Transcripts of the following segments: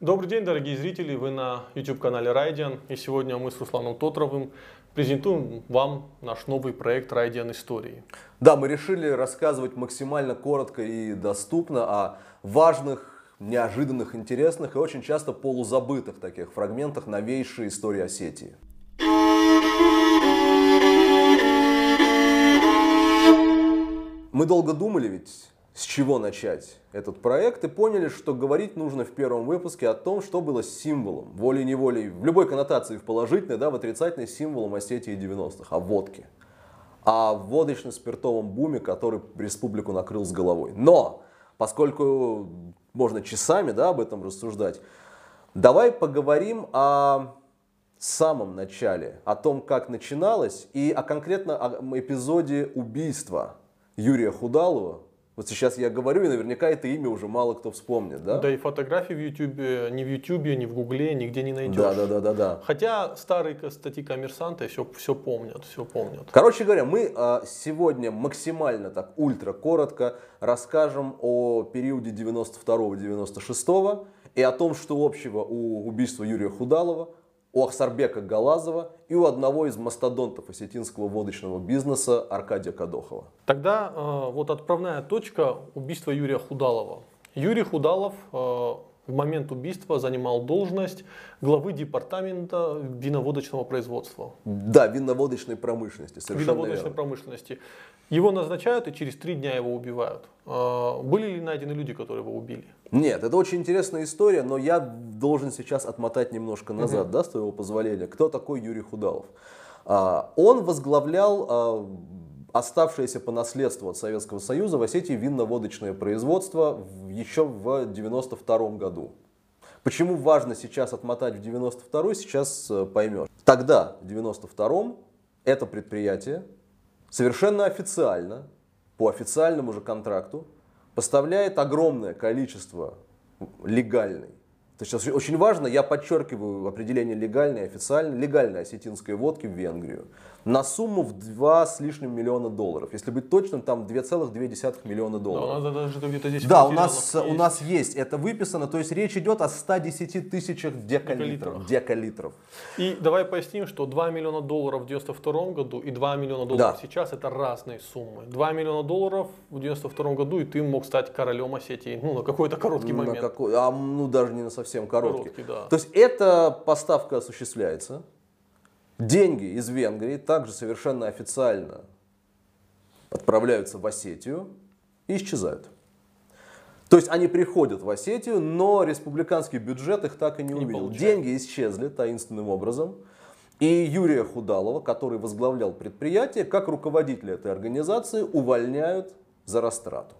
Добрый день, дорогие зрители! Вы на YouTube-канале Райдиан. И сегодня мы с Русланом Тотровым презентуем вам наш новый проект Райдиан Истории. Да, мы решили рассказывать максимально коротко и доступно о важных, неожиданных, интересных и очень часто полузабытых таких фрагментах новейшей истории Осетии. Мы долго думали ведь, с чего начать этот проект и поняли, что говорить нужно в первом выпуске о том, что было символом, волей-неволей, в любой коннотации, в положительной, да, в отрицательной символом Осетии 90-х, о водке, о водочно-спиртовом буме, который республику накрыл с головой. Но, поскольку можно часами да, об этом рассуждать, давай поговорим о самом начале, о том, как начиналось, и о конкретно о эпизоде убийства Юрия Худалова, вот сейчас я говорю, и наверняка это имя уже мало кто вспомнит, да? Да и фотографии в YouTube, ни в YouTube, ни в Гугле, нигде не найдешь. Да, да, да, да, да. Хотя старые статьи коммерсанта все, все помнят, все помнят. Короче говоря, мы а, сегодня максимально так ультра коротко расскажем о периоде 92-96 и о том, что общего у убийства Юрия Худалова, у Ахсарбека Галазова и у одного из мастодонтов осетинского водочного бизнеса Аркадия Кадохова. Тогда э, вот отправная точка убийства Юрия Худалова. Юрий Худалов э, в момент убийства занимал должность главы департамента виноводочного производства. Да, виноводочной промышленности. Совершенно виноводочной верно. промышленности. Его назначают и через три дня его убивают. Э, были ли найдены люди, которые его убили? Нет, это очень интересная история, но я должен сейчас отмотать немножко назад, угу. да, с твоего позволения. Кто такой Юрий Худалов? А, он возглавлял а, оставшееся по наследству от Советского Союза в Осетии винно-водочное производство еще в 92 году. Почему важно сейчас отмотать в 92 сейчас э, поймешь. Тогда, в 92 это предприятие совершенно официально, по официальному же контракту, поставляет огромное количество легальной то есть очень важно, я подчеркиваю определение легальной, официальной, легальной осетинской водки в Венгрию на сумму в 2 с лишним миллиона долларов. Если быть точным, там 2,2 миллиона долларов. Да, у нас даже где-то здесь Да, у нас, есть. у нас есть это выписано, то есть речь идет о 110 тысячах декалитров. декалитров. И давай поясним, что 2 миллиона долларов в 92 году и 2 миллиона долларов да. сейчас это разные суммы. 2 миллиона долларов в 92 году и ты мог стать королем Осетии ну, на какой-то короткий на момент. Какой, а, ну даже не на совсем совсем короткий. короткий да. То есть эта поставка осуществляется. Деньги из Венгрии также совершенно официально отправляются в Осетию и исчезают. То есть они приходят в Осетию, но республиканский бюджет их так и не, не увидел. Получает. Деньги исчезли таинственным образом. И Юрия Худалова, который возглавлял предприятие, как руководителя этой организации, увольняют за растрату.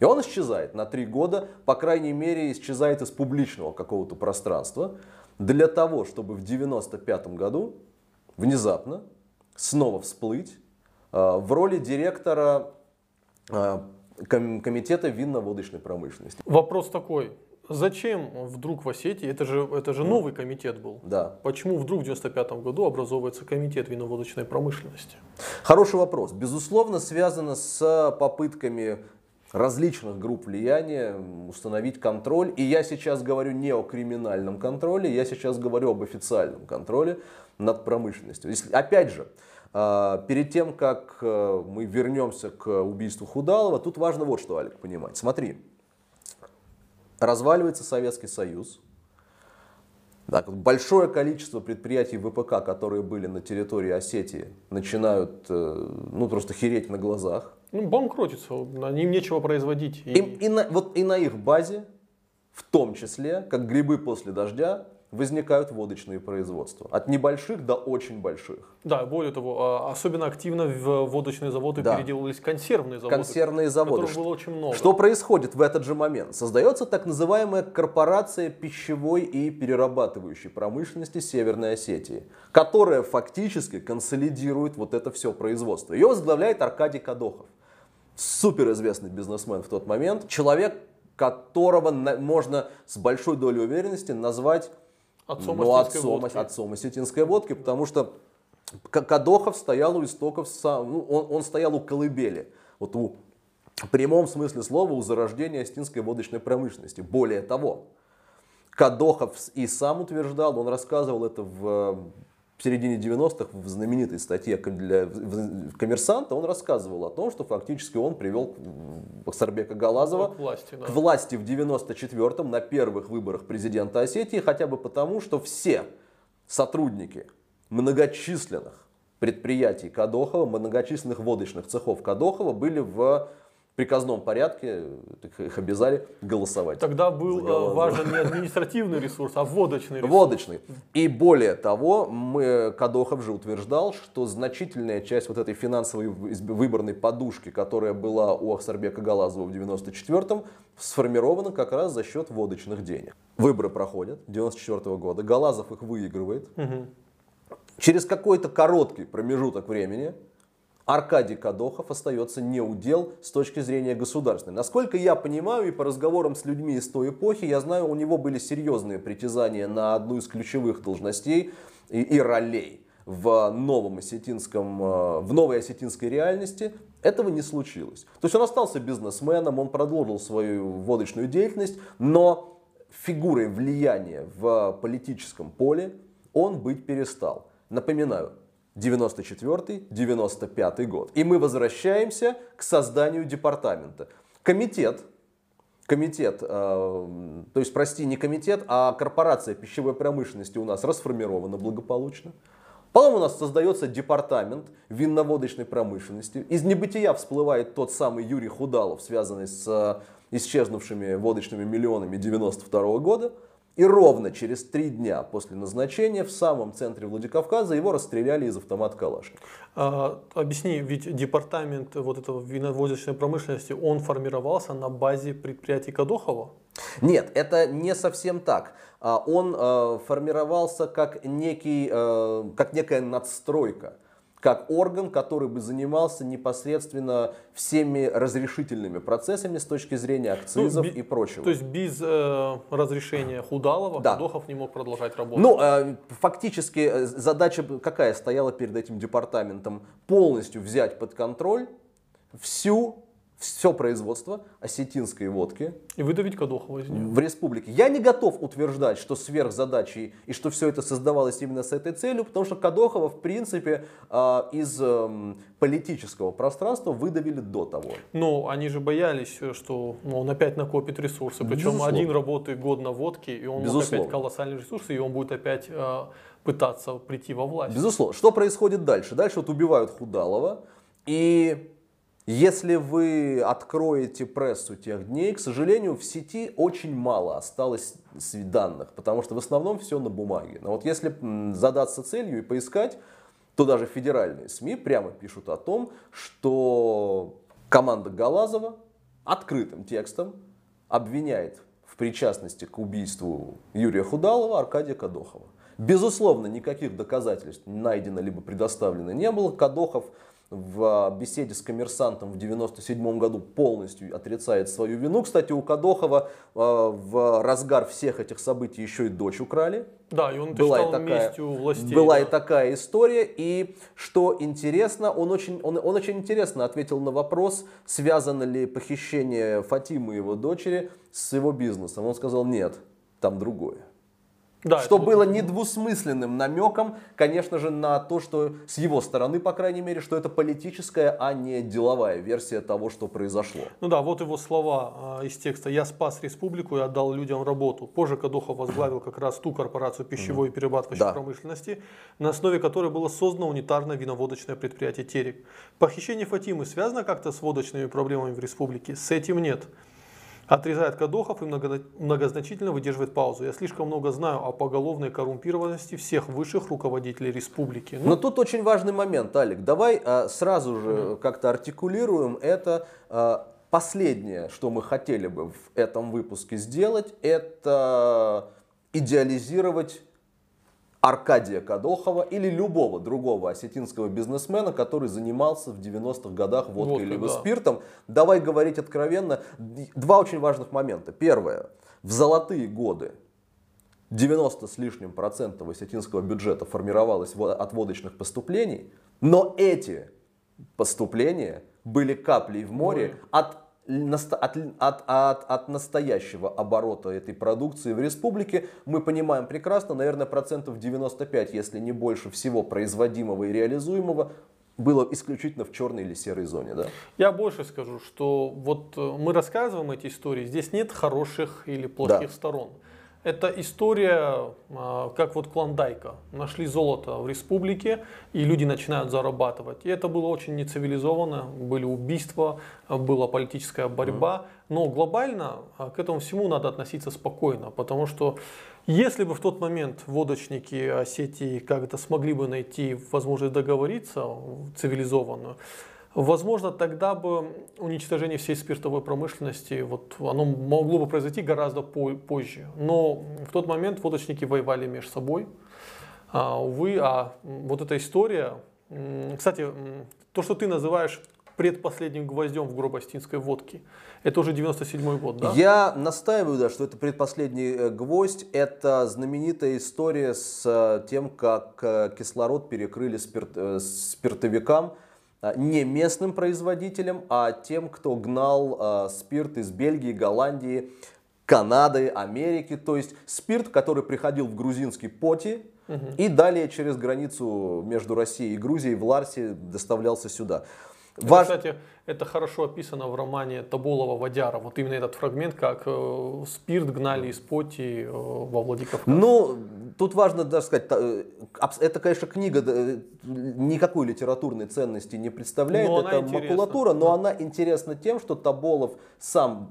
И он исчезает на три года, по крайней мере, исчезает из публичного какого-то пространства, для того, чтобы в 1995 году внезапно снова всплыть э, в роли директора э, комитета винно-водочной промышленности. Вопрос такой. Зачем вдруг в Осетии, это же, это же новый комитет был, да. почему вдруг в 1995 году образовывается комитет виноводочной промышленности? Хороший вопрос. Безусловно, связано с попытками различных групп влияния, установить контроль. И я сейчас говорю не о криминальном контроле, я сейчас говорю об официальном контроле над промышленностью. Если, опять же, а, перед тем, как э, мы вернемся к убийству Худалова, тут важно вот что, Алик, понимать. Смотри, разваливается Советский Союз, так, большое количество предприятий ВПК, которые были на территории Осетии, начинают э, ну, просто хереть на глазах. Ну, банкротиться, им нечего производить. И... И, и, на, вот, и на их базе, в том числе, как грибы после дождя, возникают водочные производства. От небольших до очень больших. Да, более того, а, особенно активно в водочные заводы да. переделывались консервные заводы. Консервные заводы. Которых было очень много. Что происходит в этот же момент? Создается так называемая корпорация пищевой и перерабатывающей промышленности Северной Осетии, которая фактически консолидирует вот это все производство. Ее возглавляет Аркадий Кадохов суперизвестный бизнесмен в тот момент, человек, которого можно с большой долей уверенности назвать отцом, ну, отцом, водки. отцом осетинской водки, потому что Кадохов стоял у истоков, ну, он, он стоял у колыбели, вот у в прямом смысле слова у зарождения осетинской водочной промышленности. Более того, Кадохов и сам утверждал, он рассказывал это в в середине 90-х в знаменитой статье для коммерсанта он рассказывал о том, что фактически он привел Сарбека Галазова к власти, да. к власти в 94-м на первых выборах президента Осетии, хотя бы потому, что все сотрудники многочисленных предприятий Кадохова, многочисленных водочных цехов Кадохова были в приказном порядке их обязали голосовать. Тогда был э, важен не административный ресурс, а водочный ресурс. Водочный. И более того, мы, Кадохов же утверждал, что значительная часть вот этой финансовой выборной подушки, которая была у Ахсарбека Галазова в 94-м, сформирована как раз за счет водочных денег. Выборы проходят 94 -го года, Галазов их выигрывает. Угу. Через какой-то короткий промежуток времени Аркадий Кадохов остается неудел с точки зрения государственной. Насколько я понимаю, и по разговорам с людьми из той эпохи, я знаю, у него были серьезные притязания на одну из ключевых должностей и, и ролей в новом осетинском, э, в новой осетинской реальности. Этого не случилось. То есть он остался бизнесменом, он продолжил свою водочную деятельность, но фигурой влияния в политическом поле он быть перестал. Напоминаю, 94-95 год. И мы возвращаемся к созданию департамента. Комитет, комитет, э, то есть, прости, не комитет, а корпорация пищевой промышленности у нас расформирована благополучно. Потом у нас создается департамент винноводочной промышленности. Из небытия всплывает тот самый Юрий Худалов, связанный с э, исчезнувшими водочными миллионами 92 года. И ровно через три дня после назначения в самом центре Владикавказа его расстреляли из автомата Калашникова. А, объясни, ведь департамент вот этого виноводочной промышленности, он формировался на базе предприятий Кадохова? Нет, это не совсем так. А, он э, формировался как, некий, э, как некая надстройка как орган, который бы занимался непосредственно всеми разрешительными процессами с точки зрения акцизов ну, и прочего. То есть без э, разрешения Худалова да. Худохов не мог продолжать работу? Ну, э, фактически э, задача какая стояла перед этим департаментом? Полностью взять под контроль всю все производство осетинской водки. И выдавить Кадохова из нее. В республике. Я не готов утверждать, что сверхзадачей и что все это создавалось именно с этой целью, потому что Кадохова, в принципе, а, из эм, политического пространства выдавили до того. Но они же боялись, что ну, он опять накопит ресурсы. Причем Безусловно. один работает год на водке, и он Безусловно. опять колоссальные ресурсы, и он будет опять э, пытаться прийти во власть. Безусловно. Что происходит дальше? Дальше вот убивают Худалова, и если вы откроете прессу тех дней, к сожалению, в сети очень мало осталось данных, потому что в основном все на бумаге. Но вот если задаться целью и поискать, то даже федеральные СМИ прямо пишут о том, что команда Галазова открытым текстом обвиняет в причастности к убийству Юрия Худалова Аркадия Кадохова. Безусловно, никаких доказательств найдено либо предоставлено не было. Кадохов в беседе с коммерсантом в 1997 году полностью отрицает свою вину. Кстати, у Кадохова э, в разгар всех этих событий еще и дочь украли. Да, и он была и такая, властей. Была да. и такая история. И что интересно, он очень, он, он очень интересно ответил на вопрос, связано ли похищение Фатимы и его дочери с его бизнесом. Он сказал, нет, там другое. Да, что было вот... недвусмысленным намеком, конечно же, на то, что с его стороны, по крайней мере, что это политическая, а не деловая версия того, что произошло. Ну да, вот его слова э, из текста. «Я спас республику и отдал людям работу». Позже Кадухов возглавил как раз ту корпорацию пищевой и перерабатывающей да. промышленности, на основе которой было создано унитарное виноводочное предприятие «Терек». Похищение Фатимы связано как-то с водочными проблемами в республике? С этим нет. Отрезает Кадохов и многозначительно выдерживает паузу. Я слишком много знаю о поголовной коррумпированности всех высших руководителей республики. Ну, Но тут очень важный момент, Алик. Давай а, сразу же mm-hmm. как-то артикулируем это. А, последнее, что мы хотели бы в этом выпуске сделать, это идеализировать Аркадия Кадохова или любого другого осетинского бизнесмена, который занимался в 90-х годах водкой Водка, либо да. спиртом. Давай говорить откровенно. Два очень важных момента. Первое. В золотые годы 90 с лишним процентов осетинского бюджета формировалось от водочных поступлений, но эти поступления были каплей в море от от, от, от, от настоящего оборота этой продукции в республике мы понимаем прекрасно, наверное, процентов 95, если не больше всего производимого и реализуемого было исключительно в черной или серой зоне, да? Я больше скажу, что вот э, мы рассказываем эти истории, здесь нет хороших или плохих да. сторон. Это история, а, как вот Клондайка. Нашли золото в республике, и люди начинают зарабатывать. И это было очень нецивилизованно. Были убийства, была политическая борьба. Но глобально а, к этому всему надо относиться спокойно, потому что если бы в тот момент водочники Осетии как-то смогли бы найти возможность договориться цивилизованную, Возможно, тогда бы уничтожение всей спиртовой промышленности, вот, оно могло бы произойти гораздо по позже. Но в тот момент водочники воевали между собой. А, увы, а вот эта история... Кстати, то, что ты называешь предпоследним гвоздем в Гробостинской водке. Это уже 97 год, да? Я настаиваю, да, что это предпоследний э, гвоздь. Это знаменитая история с э, тем, как э, кислород перекрыли спирт, спиртовикам не местным производителям, а тем, кто гнал э, спирт из Бельгии, Голландии, Канады, Америки. То есть спирт, который приходил в грузинский поти угу. и далее через границу между Россией и Грузией в Ларсе доставлялся сюда. Это, Важ... Кстати, это хорошо описано в романе Таболова «Водяра». Вот именно этот фрагмент, как э, спирт гнали из поти э, во Владикавказ. Ну, тут важно даже сказать, э, это, конечно, книга э, никакой литературной ценности не представляет, но это макулатура, но да. она интересна тем, что Таболов сам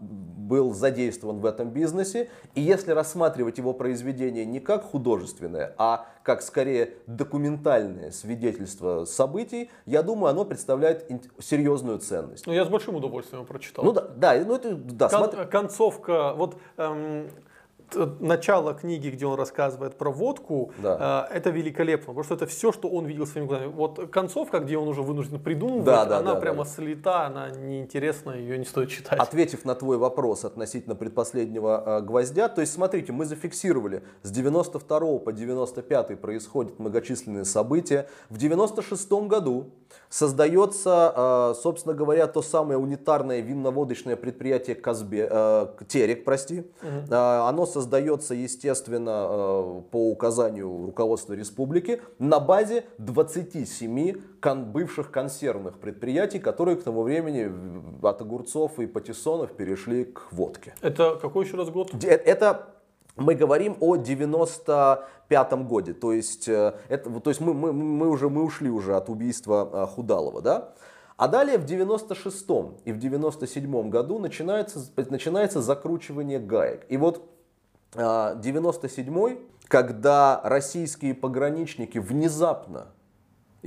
был задействован в этом бизнесе, и если рассматривать его произведение не как художественное, а как скорее документальное свидетельство событий, я думаю, оно представляет серьезную ценность. Ну, я с большим удовольствием его прочитал. Ну да, да, ну это, да. Кон- смотри. Концовка, вот эм, начало книги, где он рассказывает про водку, да. э, это великолепно, потому что это все, что он видел своими глазами. Вот концовка, где он уже вынужден придумывать, да, да, она да, прямо да. слита, она неинтересна, ее не стоит читать. Ответив на твой вопрос относительно предпоследнего э, гвоздя, то есть смотрите, мы зафиксировали, с 92 по 95 происходят многочисленные события. В 96 году создается, э, собственно говоря, то самое унитарное винно-водочное предприятие Казбе, э, Терек, прости. Угу. Оно создается, естественно, э, по указанию руководства республики на базе 27 кон бывших консервных предприятий, которые к тому времени от огурцов и патиссонов перешли к водке. Это какой еще раз год? Это мы говорим о 95 годе, то есть, это, то есть мы, мы, мы, уже, мы ушли уже от убийства Худалова, да? А далее в 96 и в 97 году начинается, начинается закручивание гаек. И вот 97 а, когда российские пограничники внезапно,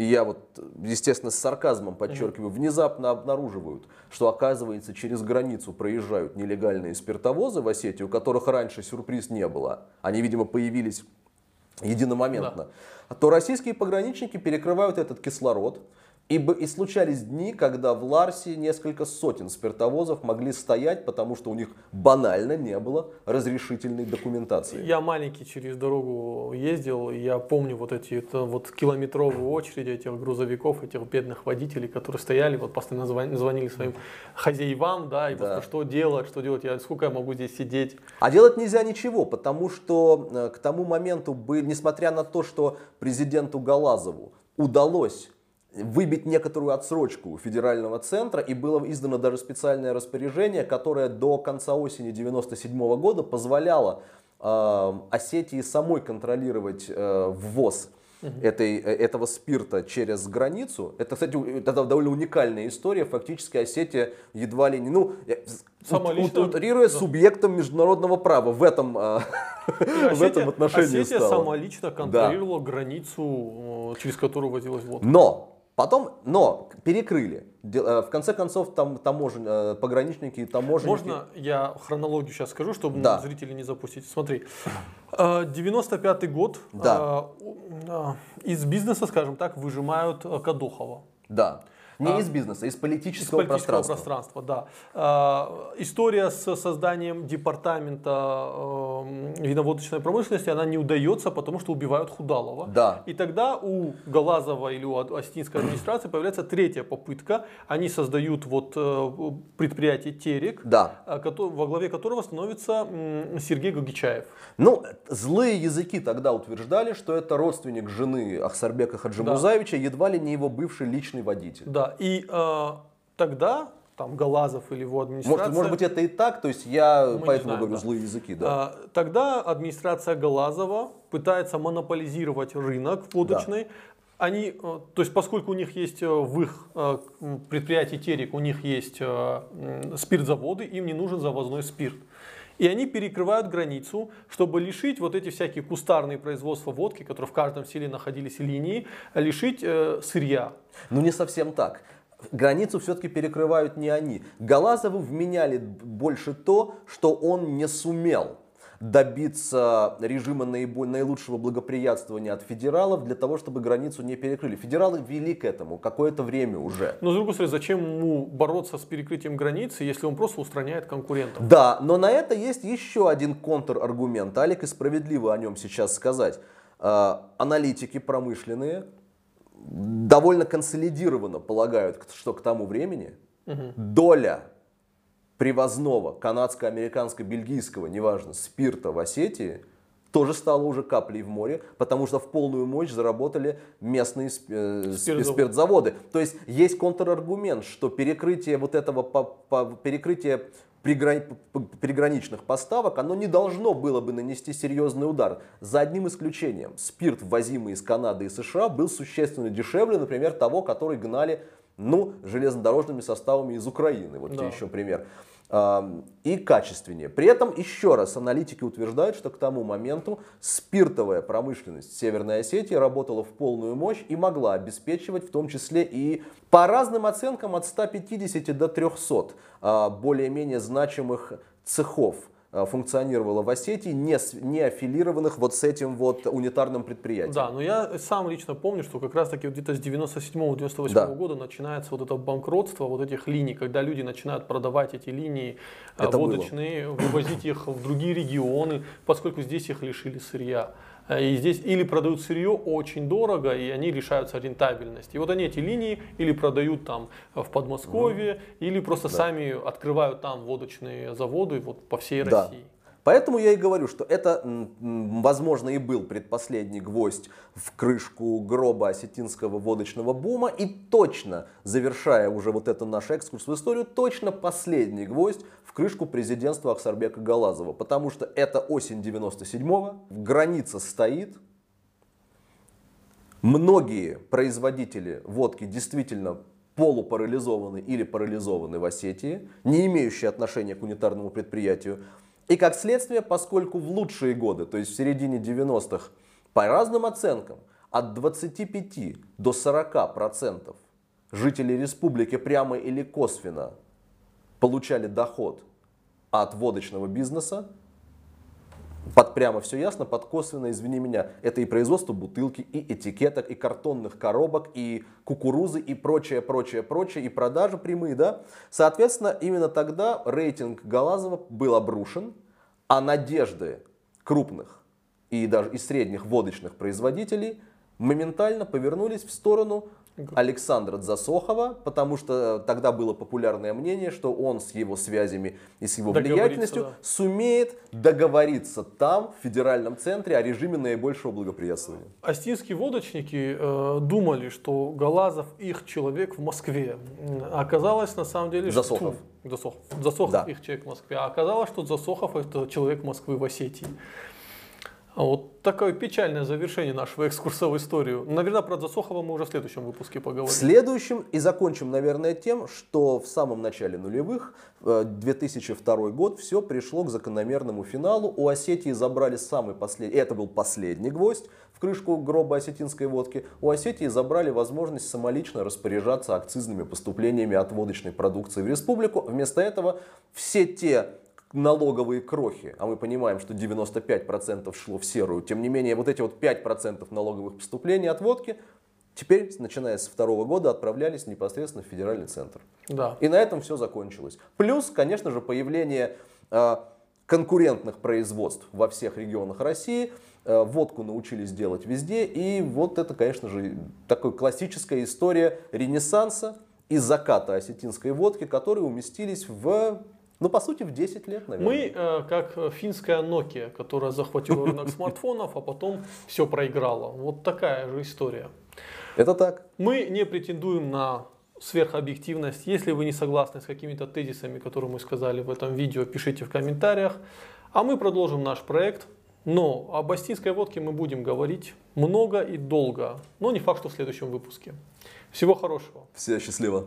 и я вот, естественно, с сарказмом подчеркиваю, внезапно обнаруживают, что, оказывается, через границу проезжают нелегальные спиртовозы в Осетии, у которых раньше сюрприз не было. Они, видимо, появились единомоментно. Да. То российские пограничники перекрывают этот кислород, Ибо и случались дни, когда в Ларсе несколько сотен спиртовозов могли стоять, потому что у них банально не было разрешительной документации. Я маленький через дорогу ездил, и я помню вот эти это, вот километровые очереди этих грузовиков, этих бедных водителей, которые стояли, вот постоянно звонили своим хозяевам, да, и да. вот что делать, что делать, я, сколько я могу здесь сидеть. А делать нельзя ничего, потому что э, к тому моменту, несмотря на то, что президенту Галазову удалось выбить некоторую отсрочку федерального центра, и было издано даже специальное распоряжение, которое до конца осени 1997 года позволяло э, Осетии самой контролировать э, ввоз этой, э, этого спирта через границу. Это, кстати, это довольно уникальная история. Фактически Осетия едва ли не, ну, Самолично, утрируя да. субъектом международного права в этом, Осетия, в этом отношении Осетия стала. самолично контролировала да. границу, через которую возилась водка. Но Потом, но перекрыли. Э, в конце концов, там таможен, э, пограничники и таможенники... Можно я хронологию сейчас скажу, чтобы да. зрители не запустить? Смотри, 95-й э, год. Да. Из бизнеса, скажем так, выжимают Кадохова. Да. Не А, из бизнеса, из из политического, политического пространства. пространства, да. А, История с созданием департамента э, виноводочной промышленности, она не удается, потому что убивают Худалова. Да. И тогда у Галазова или у Остинской администрации появляется третья попытка. Они создают вот э, предприятие Терек, Да. а, кото- во главе которого становится Сергей Гогичаев. Ну, злые языки тогда утверждали, что это родственник жены Ахсарбека Хаджимузаевича, едва ли не его бывший личный водитель. Да, и э, тогда там Галазов или его администрация... Может, может быть, это и так, то есть я Мы поэтому знаем, говорю да. злые языки, да. А, Тогда администрация Галазова пытается монополизировать рынок водочный. Они, э, то есть, поскольку у них есть в их предприятии Терек, у них есть спиртзаводы, им не нужен завозной спирт. И они перекрывают границу, чтобы лишить вот эти всякие кустарные производства водки, которые в каждом селе находились линии, лишить э, сырья. Ну, не совсем так. Границу все-таки перекрывают не они. Галазову вменяли больше то, что он не сумел добиться режима наиболь, наилучшего благоприятствования от федералов для того, чтобы границу не перекрыли. Федералы вели к этому какое-то время уже. Но с другой стороны, зачем ему бороться с перекрытием границы, если он просто устраняет конкурентов? Да, но на это есть еще один контраргумент. Алик и справедливо о нем сейчас сказать. А, Аналитики промышленные довольно консолидированно полагают, что к тому времени доля привозного канадско-американско-бельгийского, неважно, спирта в Осетии тоже стала уже каплей в море, потому что в полную мощь заработали местные э, Спиртзаводы. спиртзаводы. То есть есть контраргумент, что перекрытие вот этого по- по- перекрытие приграни- приграничных поставок, оно не должно было бы нанести серьезный удар. За одним исключением. Спирт, ввозимый из Канады и США, был существенно дешевле, например, того, который гнали ну, железнодорожными составами из Украины. Вот Да. еще пример. И качественнее. При этом, еще раз, аналитики утверждают, что к тому моменту спиртовая промышленность Северной Осетии работала в полную мощь и могла обеспечивать в том числе и по разным оценкам от 150 до 300 а, более-менее значимых цехов функционировало в Осетии, не, не аффилированных вот с этим вот унитарным предприятием. Да, но я сам лично помню, что как раз таки вот где-то с 97-98 Да. года начинается вот это банкротство вот этих линий, когда люди начинают продавать эти линии а, Это было. водочные, вывозить их в другие регионы, поскольку здесь их лишили сырья. А, И здесь или продают сырье очень дорого, и они лишаются рентабельности. И вот они эти линии или продают там в Подмосковье, или просто сами открывают там водочные заводы вот по всей Да. России. Поэтому я и говорю, что это, возможно, и был предпоследний гвоздь в крышку гроба осетинского водочного бума. И точно, завершая уже вот этот наш экскурс в историю, точно последний гвоздь в крышку президентства Ахсарбека Галазова. Потому что это осень 97-го, граница стоит, Многие производители водки действительно полупарализованы или парализованы в Осетии, не имеющие отношения к унитарному предприятию. И как следствие, поскольку в лучшие годы, то есть в середине 90-х, по разным оценкам, от 25 до 40 процентов жителей республики прямо или косвенно получали доход от водочного бизнеса, под прямо все ясно, под косвенно, извини меня, это и производство бутылки, и этикеток, и картонных коробок, и кукурузы, и прочее, прочее, прочее, и продажи прямые, да. Соответственно, именно тогда рейтинг Галазова был обрушен, а надежды крупных и даже и средних водочных производителей моментально повернулись в сторону Александра Засохова, потому что тогда было популярное мнение, что он с его связями и с его влиятельностью да. сумеет договориться там, в федеральном центре, о режиме наибольшего благоприятствования. Остинские водочники э, думали, что Галазов их человек в Москве. А Оказалось на самом деле, что... Засохов. Фу, Засохов. Засохов Да. их человек в Москве. А оказалось, что Засохов это человек Москвы в Осетии. Вот такое печальное завершение нашего экскурса в историю. Наверное, про Засохова мы уже в следующем выпуске В поговорим. следующем и закончим, наверное, тем, что в самом начале нулевых, э, 2002 год, все пришло к закономерному финалу. У Осетии забрали самый последний, это был последний гвоздь в крышку гроба осетинской водки. У Осетии забрали возможность самолично распоряжаться акцизными поступлениями от водочной продукции в республику. Вместо этого все те налоговые крохи, а мы понимаем, что 95% шло в серую, тем не менее вот эти вот 5% налоговых поступлений от водки теперь, начиная с второго года, отправлялись непосредственно в федеральный центр. Да. И на этом все закончилось. Плюс, конечно же, появление э, конкурентных производств во всех регионах России. Э, водку научились делать везде. И вот это, конечно же, такая классическая история ренессанса и заката осетинской водки, которые уместились в ну, по сути, в 10 лет, наверное. Мы э, как финская Nokia, которая захватила рынок смартфонов, а потом все проиграла. Вот такая же история. Это так. Мы не претендуем на сверхобъективность. Если вы не согласны с какими-то тезисами, которые мы сказали в этом видео, пишите в комментариях. А мы продолжим наш проект. Но об астинской водке мы будем говорить много и долго, но не факт, что в следующем выпуске. Всего хорошего. Всего счастливо.